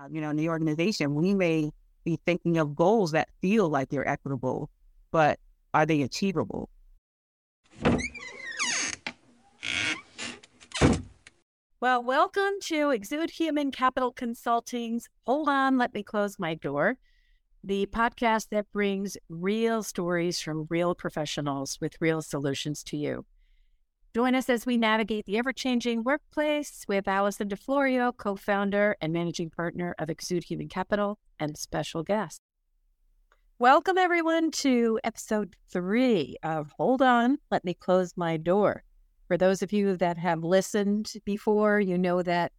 Uh, you know, in the organization, we may be thinking of goals that feel like they're equitable, but are they achievable? Well, welcome to Exude Human Capital Consulting's Hold On, Let Me Close My Door, the podcast that brings real stories from real professionals with real solutions to you. Join us as we navigate the ever changing workplace with Alison DiFlorio, co founder and managing partner of Exude Human Capital, and special guest. Welcome, everyone, to episode three of Hold On, Let Me Close My Door. For those of you that have listened before, you know that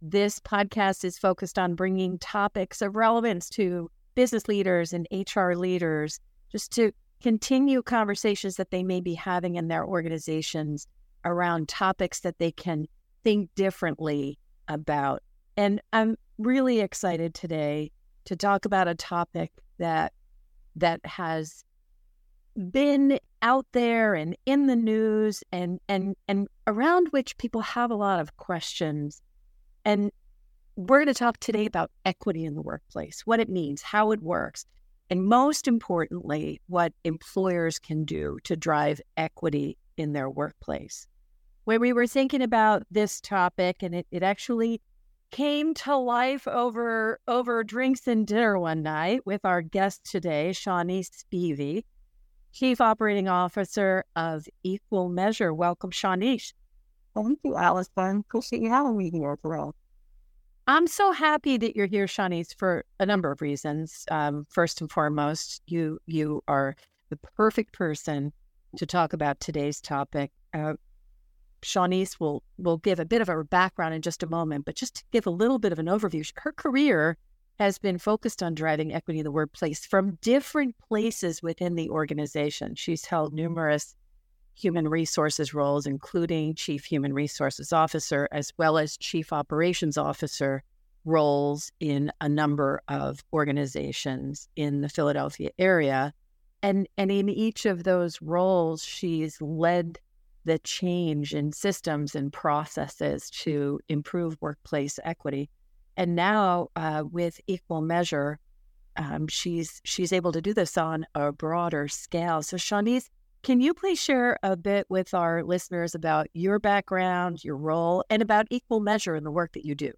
this podcast is focused on bringing topics of relevance to business leaders and HR leaders just to continue conversations that they may be having in their organizations around topics that they can think differently about. And I'm really excited today to talk about a topic that that has been out there and in the news and and and around which people have a lot of questions and we're going to talk today about equity in the workplace what it means how it works and most importantly what employers can do to drive equity in their workplace when we were thinking about this topic and it, it actually came to life over over drinks and dinner one night with our guest today, Shaunise Spivey, Chief Operating Officer of Equal Measure. Welcome, Shaunise. Thank you, Alison. Appreciate you having me here, Terrell. I'm so happy that you're here, Shaunise, for a number of reasons. Um, first and foremost, you you are the perfect person to talk about today's topic. Uh, Shaunise will will give a bit of a background in just a moment, but just to give a little bit of an overview, her career has been focused on driving equity in the workplace from different places within the organization. She's held numerous human resources roles, including chief human resources officer, as well as chief operations officer roles in a number of organizations in the Philadelphia area. And, and in each of those roles, she's led the change in systems and processes to improve workplace equity. And now, uh, with equal measure, um, she's she's able to do this on a broader scale. So, Shaunise, can you please share a bit with our listeners about your background, your role, and about equal measure in the work that you do?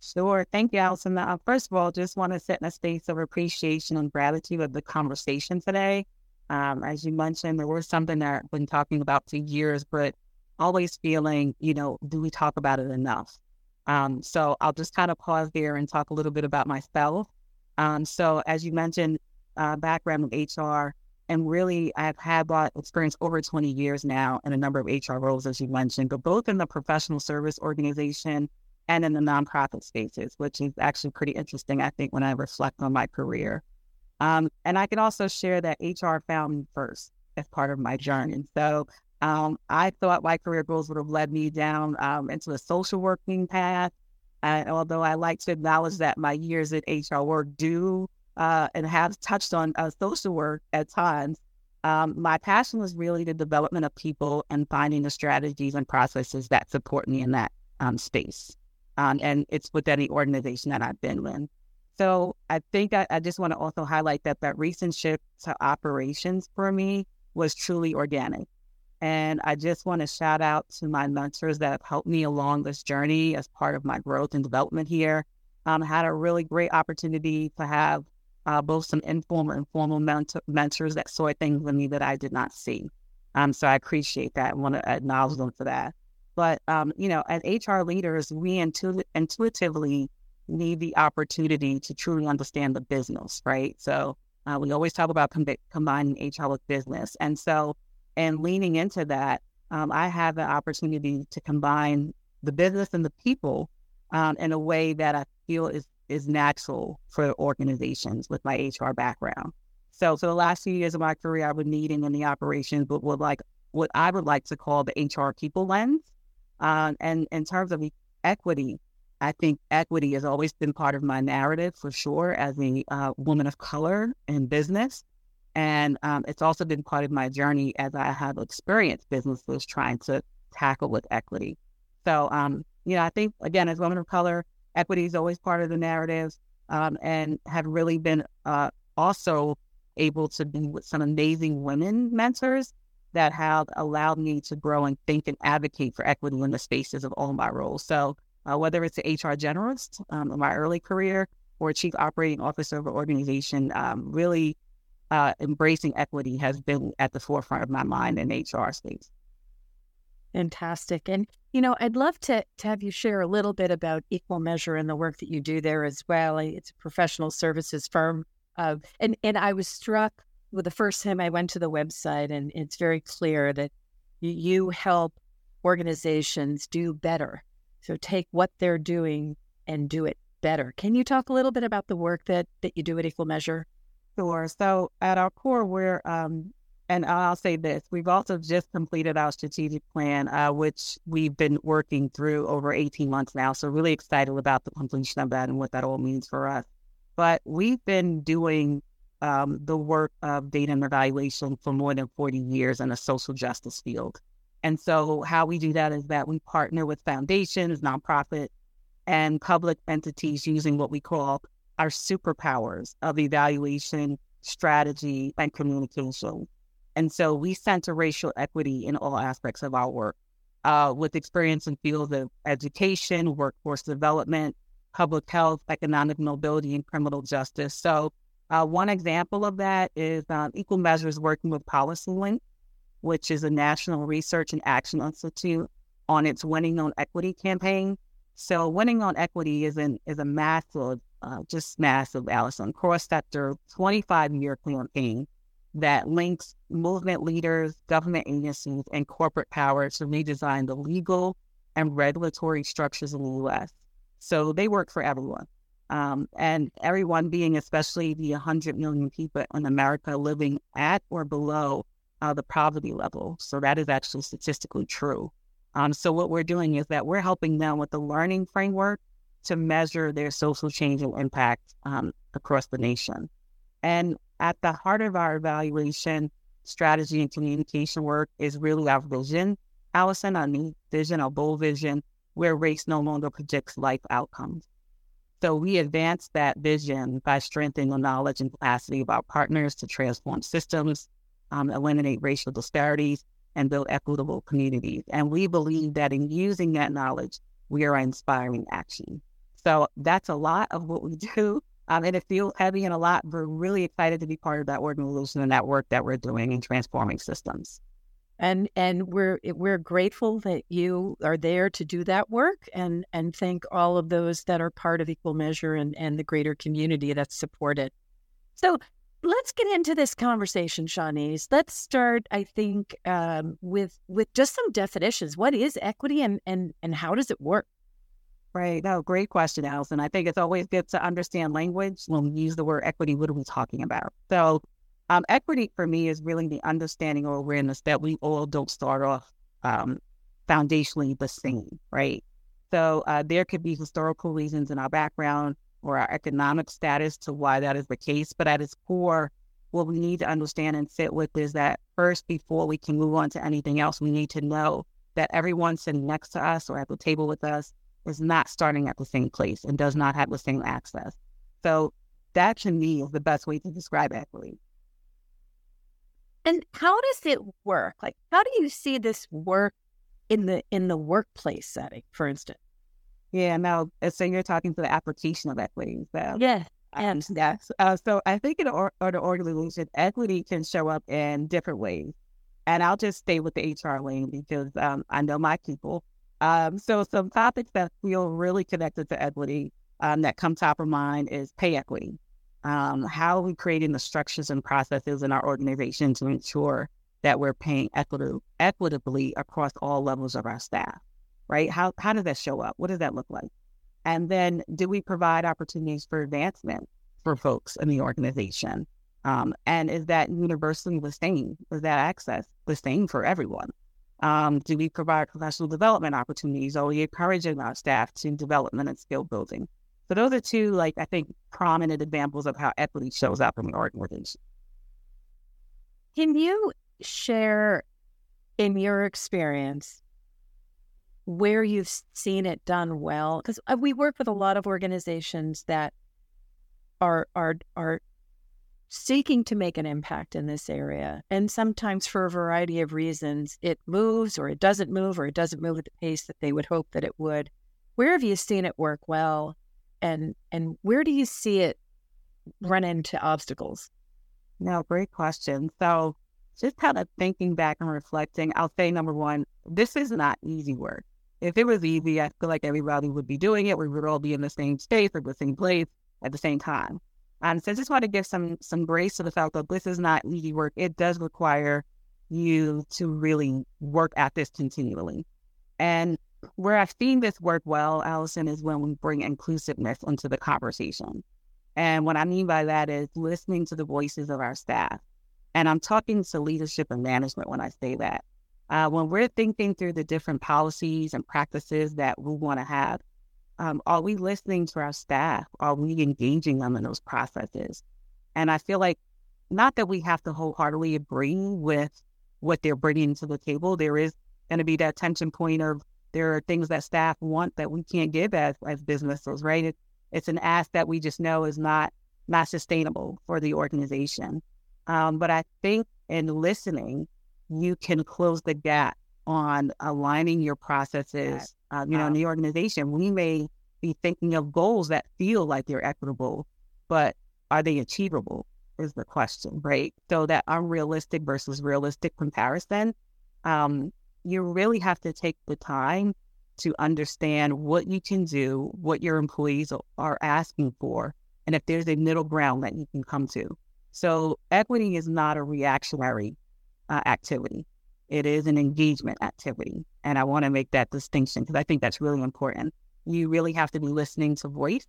Sure. Thank you, Alison. Uh, first of all, just want to set in a space of appreciation and gratitude of the conversation today. Um, as you mentioned, there was something that I've been talking about for years, but always feeling, you know, do we talk about it enough? Um, so I'll just kind of pause there and talk a little bit about myself. Um, so as you mentioned, uh, background in HR, and really I've had that experience over 20 years now in a number of HR roles, as you mentioned, but both in the professional service organization and in the nonprofit spaces, which is actually pretty interesting, I think, when I reflect on my career. Um, and I can also share that HR found me first as part of my journey. So um, I thought my career goals would have led me down um, into a social working path. And although I like to acknowledge that my years at HR work do uh, and have touched on uh, social work at times, um, my passion was really the development of people and finding the strategies and processes that support me in that um, space. Um, and it's with any organization that I've been in. So I think I, I just want to also highlight that that recent shift to operations for me was truly organic. And I just want to shout out to my mentors that have helped me along this journey as part of my growth and development here. Um, had a really great opportunity to have uh, both some informal and formal mentor- mentors that saw things in me that I did not see. Um, so I appreciate that and want to acknowledge them for that. But, um, you know, as HR leaders, we intu- intuitively need the opportunity to truly understand the business, right? So uh, we always talk about com- combining HR with business. And so, and leaning into that, um, I have the opportunity to combine the business and the people um, in a way that I feel is is natural for organizations with my HR background. So, for the last few years of my career, I was leading in the operations, but with like what I would like to call the HR people lens. Uh, and in terms of equity, I think equity has always been part of my narrative for sure as a uh, woman of color in business. And um, it's also been part of my journey as I have experienced businesses trying to tackle with equity. So, um, you know, I think, again, as women of color, equity is always part of the narrative um, and have really been uh, also able to be with some amazing women mentors that have allowed me to grow and think and advocate for equity in the spaces of all my roles. So uh, whether it's an HR generalist um, in my early career or chief operating officer of an organization, um, really uh, embracing equity has been at the forefront of my mind in HR space. Fantastic. And, you know, I'd love to, to have you share a little bit about Equal Measure and the work that you do there as well. It's a professional services firm. Uh, and, and I was struck with the first time I went to the website, and it's very clear that you, you help organizations do better. So take what they're doing and do it better. Can you talk a little bit about the work that, that you do at Equal Measure? Sure. So at our core, we're um, and I'll say this: we've also just completed our strategic plan, uh, which we've been working through over 18 months now. So really excited about the completion of that and what that all means for us. But we've been doing um, the work of data and evaluation for more than 40 years in the social justice field. And so, how we do that is that we partner with foundations, nonprofit, and public entities using what we call our superpowers of evaluation, strategy, and communication. And so, we center racial equity in all aspects of our work uh, with experience in fields of education, workforce development, public health, economic mobility, and criminal justice. So, uh, one example of that is um, Equal Measures working with PolicyLink, which is a national research and action institute on its Winning on Equity campaign. So, Winning on Equity is an is a massive, uh, just massive, Alison, cross sector, 25 year campaign that links movement leaders, government agencies, and corporate power to redesign the legal and regulatory structures in the U.S. So they work for everyone. Um, and everyone being, especially the 100 million people in America living at or below uh, the poverty level. So that is actually statistically true. Um, so what we're doing is that we're helping them with the learning framework to measure their social change and impact um, across the nation. And at the heart of our evaluation, strategy, and communication work is really our vision, Alison, our new vision, our bold vision, where race no longer predicts life outcomes. So we advance that vision by strengthening the knowledge and capacity of our partners to transform systems, um, eliminate racial disparities, and build equitable communities. And we believe that in using that knowledge, we are inspiring action. So that's a lot of what we do. Um, and it feels heavy and a lot. We're really excited to be part of that organization and that work that we're doing in transforming systems and and we're we're grateful that you are there to do that work and and thank all of those that are part of equal measure and and the greater community that's supported so let's get into this conversation shaunise let's start i think um, with with just some definitions what is equity and and and how does it work Right. No, great question, Alison. I think it's always good to understand language when we use the word equity. What are we talking about? So, um, equity for me is really the understanding or awareness that we all don't start off um, foundationally the same, right? So uh, there could be historical reasons in our background or our economic status to why that is the case. But at its core, what we need to understand and sit with is that first, before we can move on to anything else, we need to know that everyone sitting next to us or at the table with us is not starting at the same place and does not have the same access. So that to me is the best way to describe equity. And how does it work? Like, how do you see this work in the in the workplace setting, for instance? Yeah, no. Uh, so you're talking to the application of equity. So, yeah. And yes. Uh, so I think in or, or the organization, equity can show up in different ways. And I'll just stay with the HR lane because um, I know my people. Um, so some topics that feel really connected to equity um, that come top of mind is pay equity um, how are we creating the structures and processes in our organization to ensure that we're paying equity, equitably across all levels of our staff, right? How, how does that show up? What does that look like? And then do we provide opportunities for advancement for folks in the organization? Um, and is that universally the same? Is that access the same for everyone? Um, do we provide professional development opportunities? Are we encouraging our staff to development and skill building? So those are two, like I think, prominent examples of how equity shows up in the art organization. Can you share, in your experience, where you've seen it done well? Because uh, we work with a lot of organizations that are are are seeking to make an impact in this area and sometimes for a variety of reasons it moves or it doesn't move or it doesn't move at the pace that they would hope that it would. Where have you seen it work well and and where do you see it run into obstacles no great question so just kind of thinking back and reflecting i'll say number one this is not easy work if it was easy, I feel like everybody would be doing it. We would all be in the same space or the same place at the same time. And so I just want to give some some grace to the fact that this is not easy work. It does require you to really work at this continually. And where I've seen this work well, Alison, is when we bring inclusiveness into the conversation. And what I mean by that is listening to the voices of our staff. And I'm talking to leadership and management when I say that. Uh, when we're thinking through the different policies and practices that we want to have, um, are we listening to our staff? Are we engaging them in those processes? And I feel like not that we have to wholeheartedly agree with what they're bringing to the table. There is going to be that tension point of there are things that staff want that we can't give as as businesses, right? It, it's an ask that we just know is not not sustainable for the organization. Um, but I think in listening, you can close the gap on aligning your processes. Uh, you know, in the organization, we may be thinking of goals that feel like they're equitable, but are they achievable? Is the question, right? So that unrealistic versus realistic comparison, um, you really have to take the time to understand what you can do, what your employees are asking for, and if there's a middle ground that you can come to. So equity is not a reactionary uh, activity. It is an engagement activity. And I want to make that distinction because I think that's really important. You really have to be listening to voice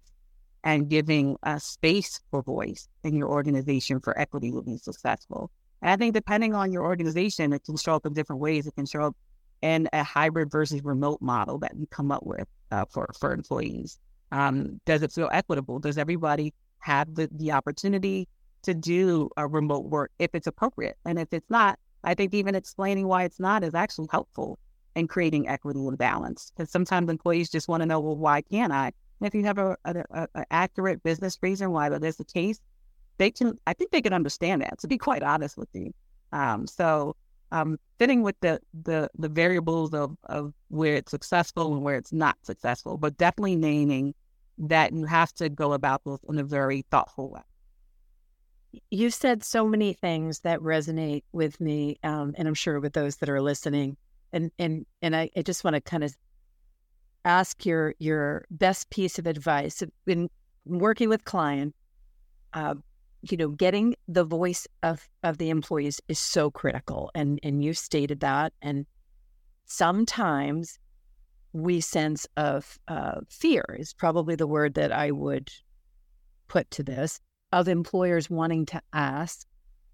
and giving a space for voice in your organization for equity to be successful. And I think depending on your organization, it can show up in different ways. It can show up in a hybrid versus remote model that you come up with uh, for, for employees. Um, does it feel equitable? Does everybody have the, the opportunity to do a remote work if it's appropriate? And if it's not, I think even explaining why it's not is actually helpful in creating equity and balance. Because sometimes employees just want to know, well, why can't I? And if you have a, a, a, accurate business reason why that is the case, they can. I think they can understand that. To be quite honest with you, um, so um, fitting with the, the the variables of of where it's successful and where it's not successful, but definitely naming that you have to go about this in a very thoughtful way you said so many things that resonate with me, um, and I'm sure with those that are listening. And and and I, I just want to kind of ask your your best piece of advice in working with client. Uh, you know, getting the voice of of the employees is so critical, and and you stated that. And sometimes we sense of uh, fear is probably the word that I would put to this of employers wanting to ask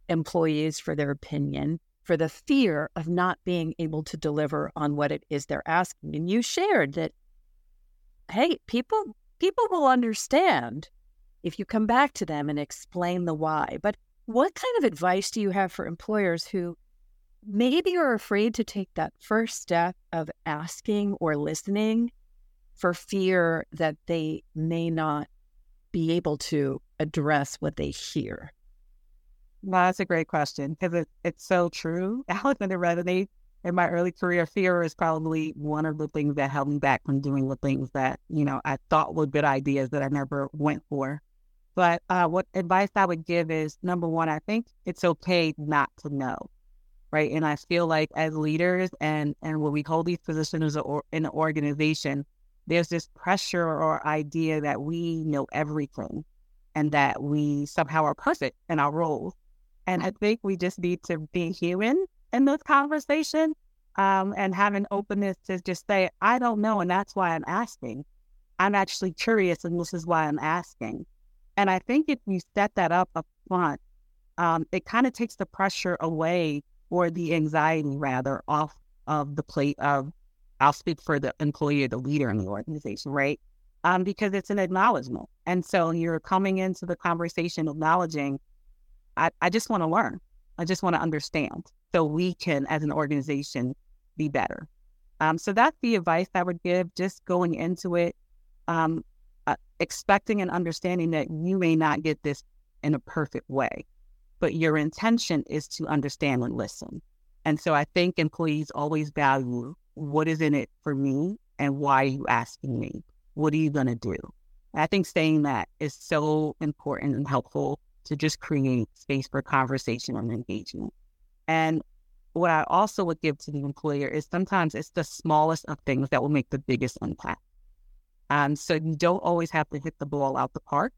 employees for their opinion for the fear of not being able to deliver on what it is they're asking. And you shared that, hey, people people will understand if you come back to them and explain the why. But what kind of advice do you have for employers who maybe are afraid to take that first step of asking or listening for fear that they may not be able to address what they hear? That's a great question because it, it's so true. Alex, and it resonates. In my early career, fear is probably one of the things that held me back from doing the things that, you know, I thought were good ideas that I never went for. But uh, what advice I would give is number one, I think it's okay not to know, right? And I feel like as leaders and and when we hold these positions in an organization, there's this pressure or idea that we know everything and that we somehow are perfect in our roles. And I think we just need to be human in this conversation um, and have an openness to just say, I don't know, and that's why I'm asking. I'm actually curious, and this is why I'm asking. And I think if you set that up up front, um, it kind of takes the pressure away or the anxiety rather off of the plate of, I'll speak for the employee or the leader in the organization, right? um, because it's an acknowledgement. And so you're coming into the conversation acknowledging, I, I just want to learn. I just want to understand so we can, as an organization, be better. Um, so that's the advice I would give. Just going into it, um, uh, expecting and understanding that you may not get this in a perfect way, but your intention is to understand and listen. And so I think employees always value what is in it for me and why are you asking me? What are you going to do? I think saying that is so important and helpful to just create space for conversation and engagement. And what I also would give to the employer is sometimes it's the smallest of things that will make the biggest impact. Um, so you don't always have to hit the ball out the park.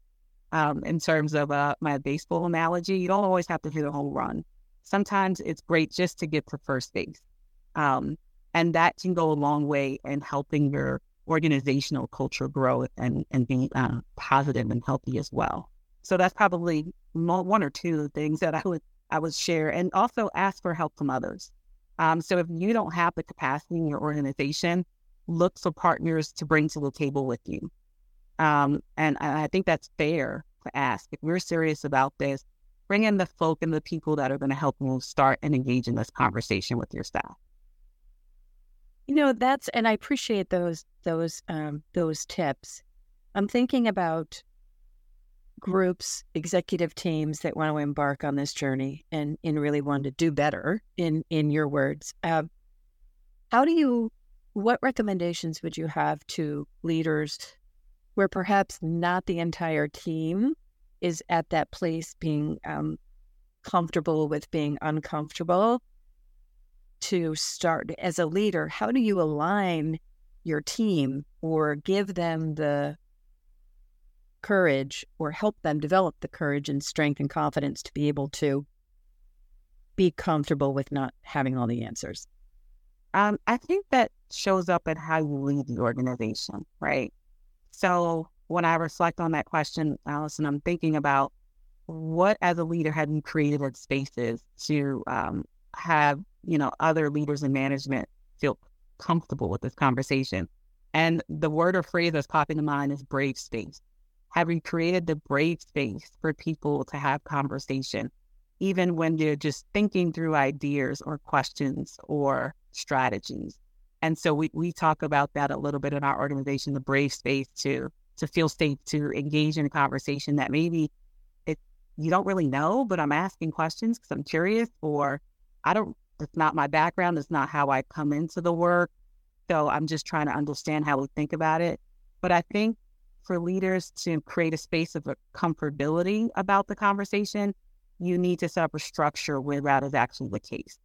Um, in terms of uh, my baseball analogy, you don't always have to hit a home run. Sometimes it's great just to get to first base. Um, and that can go a long way in helping your organizational culture grow and, and be uh, positive and healthy as well. So that's probably one or two of the things that I would I would share, and also ask for help from others. Um, so if you don't have the capacity in your organization, look for partners to bring to the table with you. Um, and I think that's fair to ask. If we're serious about this, bring in the folk and the people that are going to help you start and engage in this conversation with your staff. You know, that's and I appreciate those those um, those tips. I'm thinking about groups, executive teams that want to embark on this journey and, and really want to do better, in, in your words. Uh, how do you, what recommendations would you have to leaders where perhaps not the entire team is at that place being um, comfortable with being uncomfortable? To start as a leader, how do you align your team or give them the courage or help them develop the courage and strength and confidence to be able to be comfortable with not having all the answers? Um, I think that shows up in how you lead the organization, right? So when I reflect on that question, Alison, I'm thinking about what as a leader have you created spaces to um, have you know other leaders in management feel comfortable with this conversation and the word or phrase that's popping to mind is brave space Have you created the brave space for people to have conversation, even when they're just thinking through ideas or questions or strategies. And so we, we talk about that a little bit in our organization, the brave space to to feel safe to engage in a conversation that maybe it you don't really know, but I'm asking questions because I'm curious, or I don't it's not my background, it's not how I come into the work. So I'm just trying to understand how we think about it. But I think for leaders to create a space of comfortability about the conversation, you need to set up a structure where that is actually the case.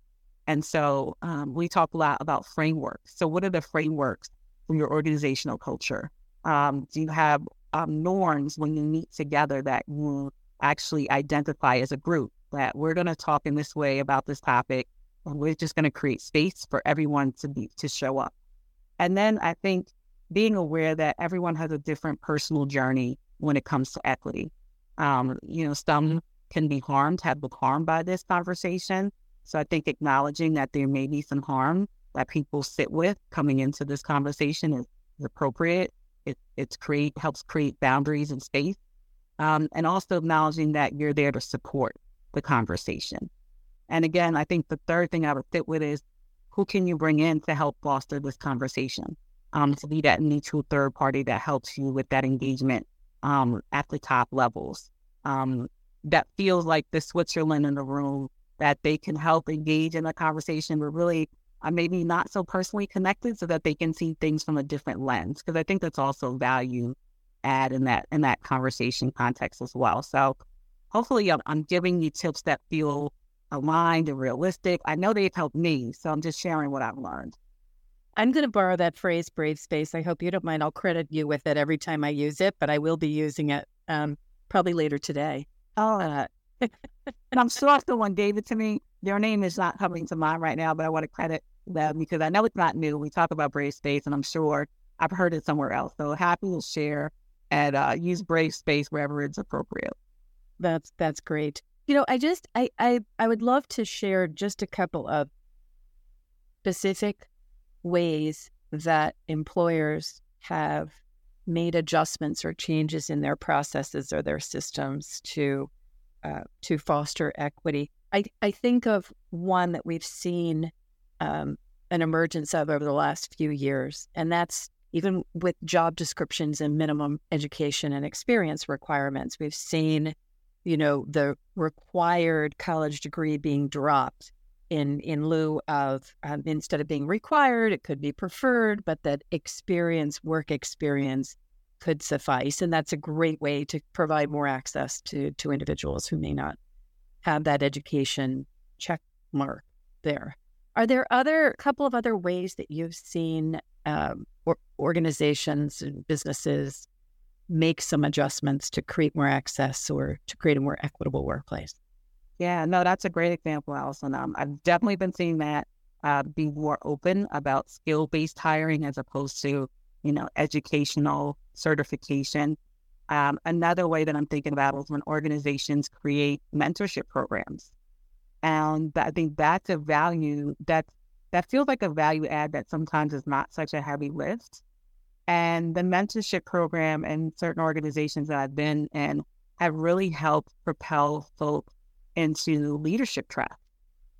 And so um, we talk a lot about frameworks. So, what are the frameworks for your organizational culture? Um, do you have um, norms when you meet together that you actually identify as a group that we're going to talk in this way about this topic, and we're just going to create space for everyone to be to show up. And then I think being aware that everyone has a different personal journey when it comes to equity. Um, you know, some can be harmed, have been harmed by this conversation. So I think acknowledging that there may be some harm that people sit with coming into this conversation is, is appropriate. It it's create helps create boundaries and space, um, and also acknowledging that you're there to support the conversation. And again, I think the third thing I would sit with is who can you bring in to help foster this conversation? um, to be that neutral third party that helps you with that engagement um, at the top levels. Um, that feels like the Switzerland in the room that they can help engage in a conversation, but really uh, maybe not so personally connected, so that they can see things from a different lens. Because I think that's also value add in that in that conversation context as well. So hopefully, I'm, I'm giving you tips that feel aligned and realistic. I know they've helped me, so I'm just sharing what I've learned. I'm going to borrow that phrase, brave space. I hope you don't mind. I'll credit you with it every time I use it, but I will be using it um, probably later today. Oh, uh, and I'm sure someone gave it to me. Their name is not coming to mind right now, but I want to credit them because I know it's not new. We talk about brave space, and I'm sure I've heard it somewhere else. So happy to share and uh, use brave space wherever it's appropriate. That's that's great. You know, I just I I I would love to share just a couple of specific ways that employers have made adjustments or changes in their processes or their systems to uh, to foster equity. I, I think of one that we've seen um, an emergence of over the last few years. And that's even with job descriptions and minimum education and experience requirements. We've seen, you know, the required college degree being dropped in in lieu of um, instead of being required, it could be preferred, but that experience, work experience, could suffice, and that's a great way to provide more access to to individuals who may not have that education check mark there. Are there other couple of other ways that you've seen um, or organizations and businesses make some adjustments to create more access or to create a more equitable workplace? Yeah, no, that's a great example, Alison. Um, I've definitely been seeing that uh, be more open about skill based hiring as opposed to, you know, educational certification. Um, another way that I'm thinking about is when organizations create mentorship programs. And I think that's a value that that feels like a value add that sometimes is not such a heavy lift. And the mentorship program and certain organizations that I've been in have really helped propel folks into leadership track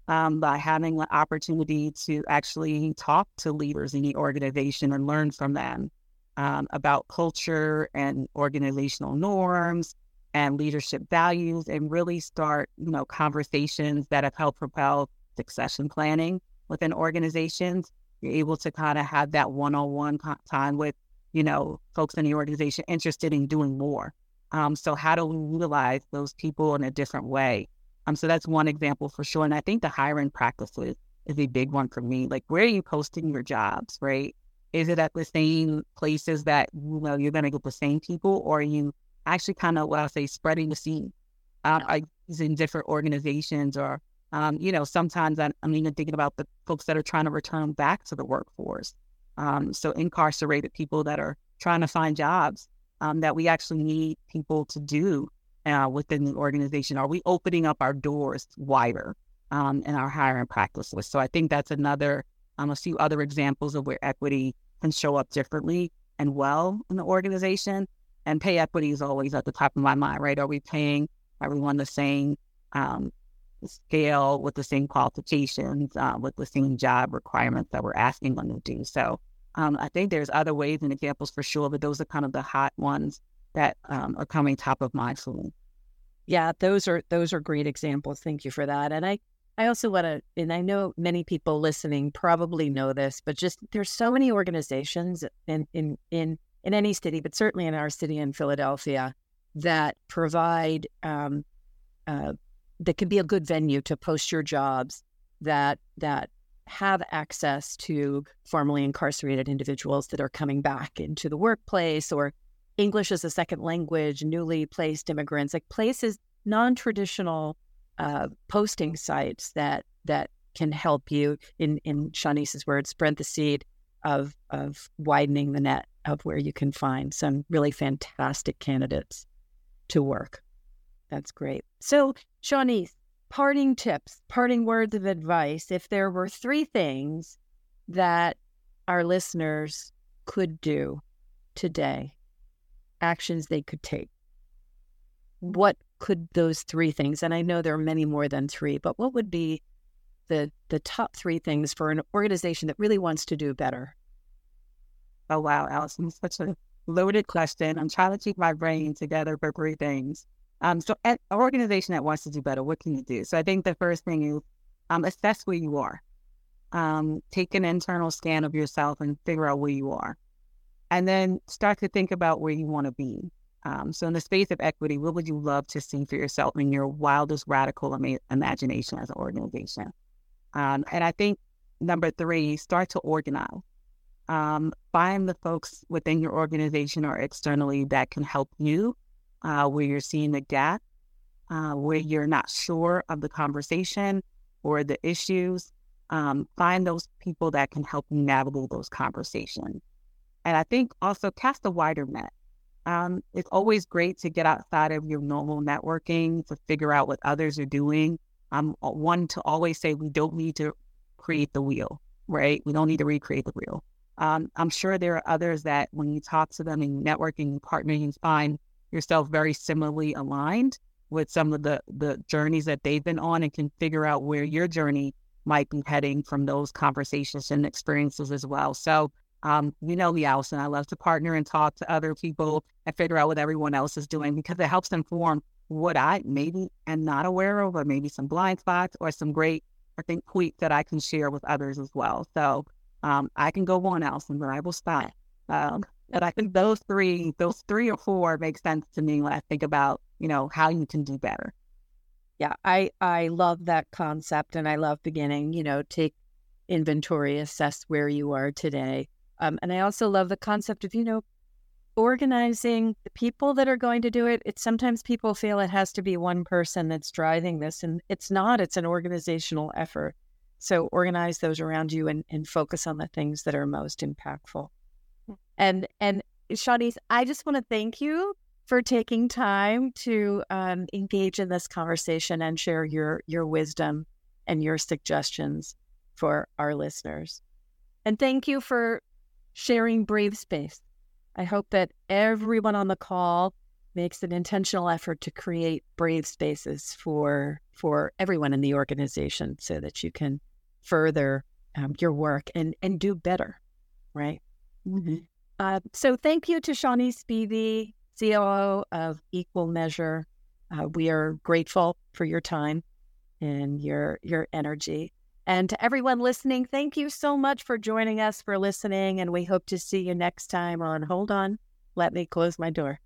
um, by having the opportunity to actually talk to leaders in the organization and learn from them um, about culture and organizational norms and leadership values and really start, you know, conversations that have helped propel succession planning within organizations. You're able to kind of have that one-on-one time with, you know, folks in the organization interested in doing more. Um, so how do we utilize those people in a different way? Um, so that's one example for sure. And I think the hiring practices is a big one for me. Like, where are you posting your jobs, right? Is it at the same places that you know you're going to get the same people, or are you actually kind of what I say spreading the seed? Um, I in different organizations, or um, you know, sometimes I, I'm even thinking about the folks that are trying to return back to the workforce. Um, so incarcerated people that are trying to find jobs um, that we actually need people to do uh, within the organization. Are we opening up our doors wider um, in our hiring practices? So I think that's another um, a few other examples of where equity can show up differently and well in the organization. And pay equity is always at the top of my mind, right? Are we paying everyone the same um, scale with the same qualifications, uh, with the same job requirements that we're asking them to do? So um, I think there's other ways and examples for sure, but those are kind of the hot ones that um, are coming top of mind for me. Yeah, those are those are great examples. Thank you for that. And I I also want to, and I know many people listening probably know this, but just there's so many organizations in in in in any city, but certainly in our city in Philadelphia, that provide um, uh, that can be a good venue to post your jobs that that have access to formerly incarcerated individuals that are coming back into the workplace or English as a second language, newly placed immigrants, like places non traditional uh, posting sites that that can help you in in Shaunise's words spread the seed of of widening the net of where you can find some really fantastic candidates to work. That's great. So, Shaunise, parting tips, parting words of advice. If there were three things that our listeners could do today, actions they could take, what could those three things, and I know there are many more than three, but what would be the the top three things for an organization that really wants to do better? Oh wow, Alison, such a loaded question. I'm trying to keep my brain together for three things. Um, so an organization that wants to do better, what can you do? So I think the first thing is um, assess where you are. Um, take an internal scan of yourself and figure out where you are. And then start to think about where you want to be. Um, so, in the space of equity, what would you love to see for yourself in your wildest radical ima- imagination as an organization? Um, and I think number three, start to organize. Um, find the folks within your organization or externally that can help you uh, where you're seeing the gap, uh, where you're not sure of the conversation or the issues. Um, find those people that can help you navigate those conversations. And I think also cast a wider net. Um, it's always great to get outside of your normal networking to figure out what others are doing. I'm one to always say we don't need to create the wheel, right? We don't need to recreate the wheel. Um, I'm sure there are others that when you talk to them in networking and partnering, you find yourself very similarly aligned with some of the the journeys that they've been on and can figure out where your journey might be heading from those conversations and experiences as well. So, um, you know me, Alison. I love to partner and talk to other people and figure out what everyone else is doing because it helps inform what I maybe am not aware of, or maybe some blind spots or some great, I think, tweets that I can share with others as well. So um, I can go on, Alison, but I will stop. Um, but I think those three, those three or four make sense to me when I think about, you know, how you can do better. Yeah, I I love that concept, and I love beginning. You know, take inventory, assess where you are today, um, and I also love the concept of you know organizing the people that are going to do it. It's sometimes people feel it has to be one person that's driving this, and it's not. It's an organizational effort. So organize those around you and, and focus on the things that are most impactful. Hmm. And and Shaunise, I just want to thank you for taking time to um, engage in this conversation and share your your wisdom and your suggestions for our listeners. And thank you for sharing Brave Space. I hope that everyone on the call makes an intentional effort to create brave spaces for for everyone in the organization so that you can further um, your work and and do better right mm-hmm. uh, so thank you to Shaunise Spivey COO of Equal Measure. Uh, we are grateful for your time and your your energy. And to everyone listening, thank you so much for joining us, for listening. And we hope to see you next time on Hold On. Let me close my door.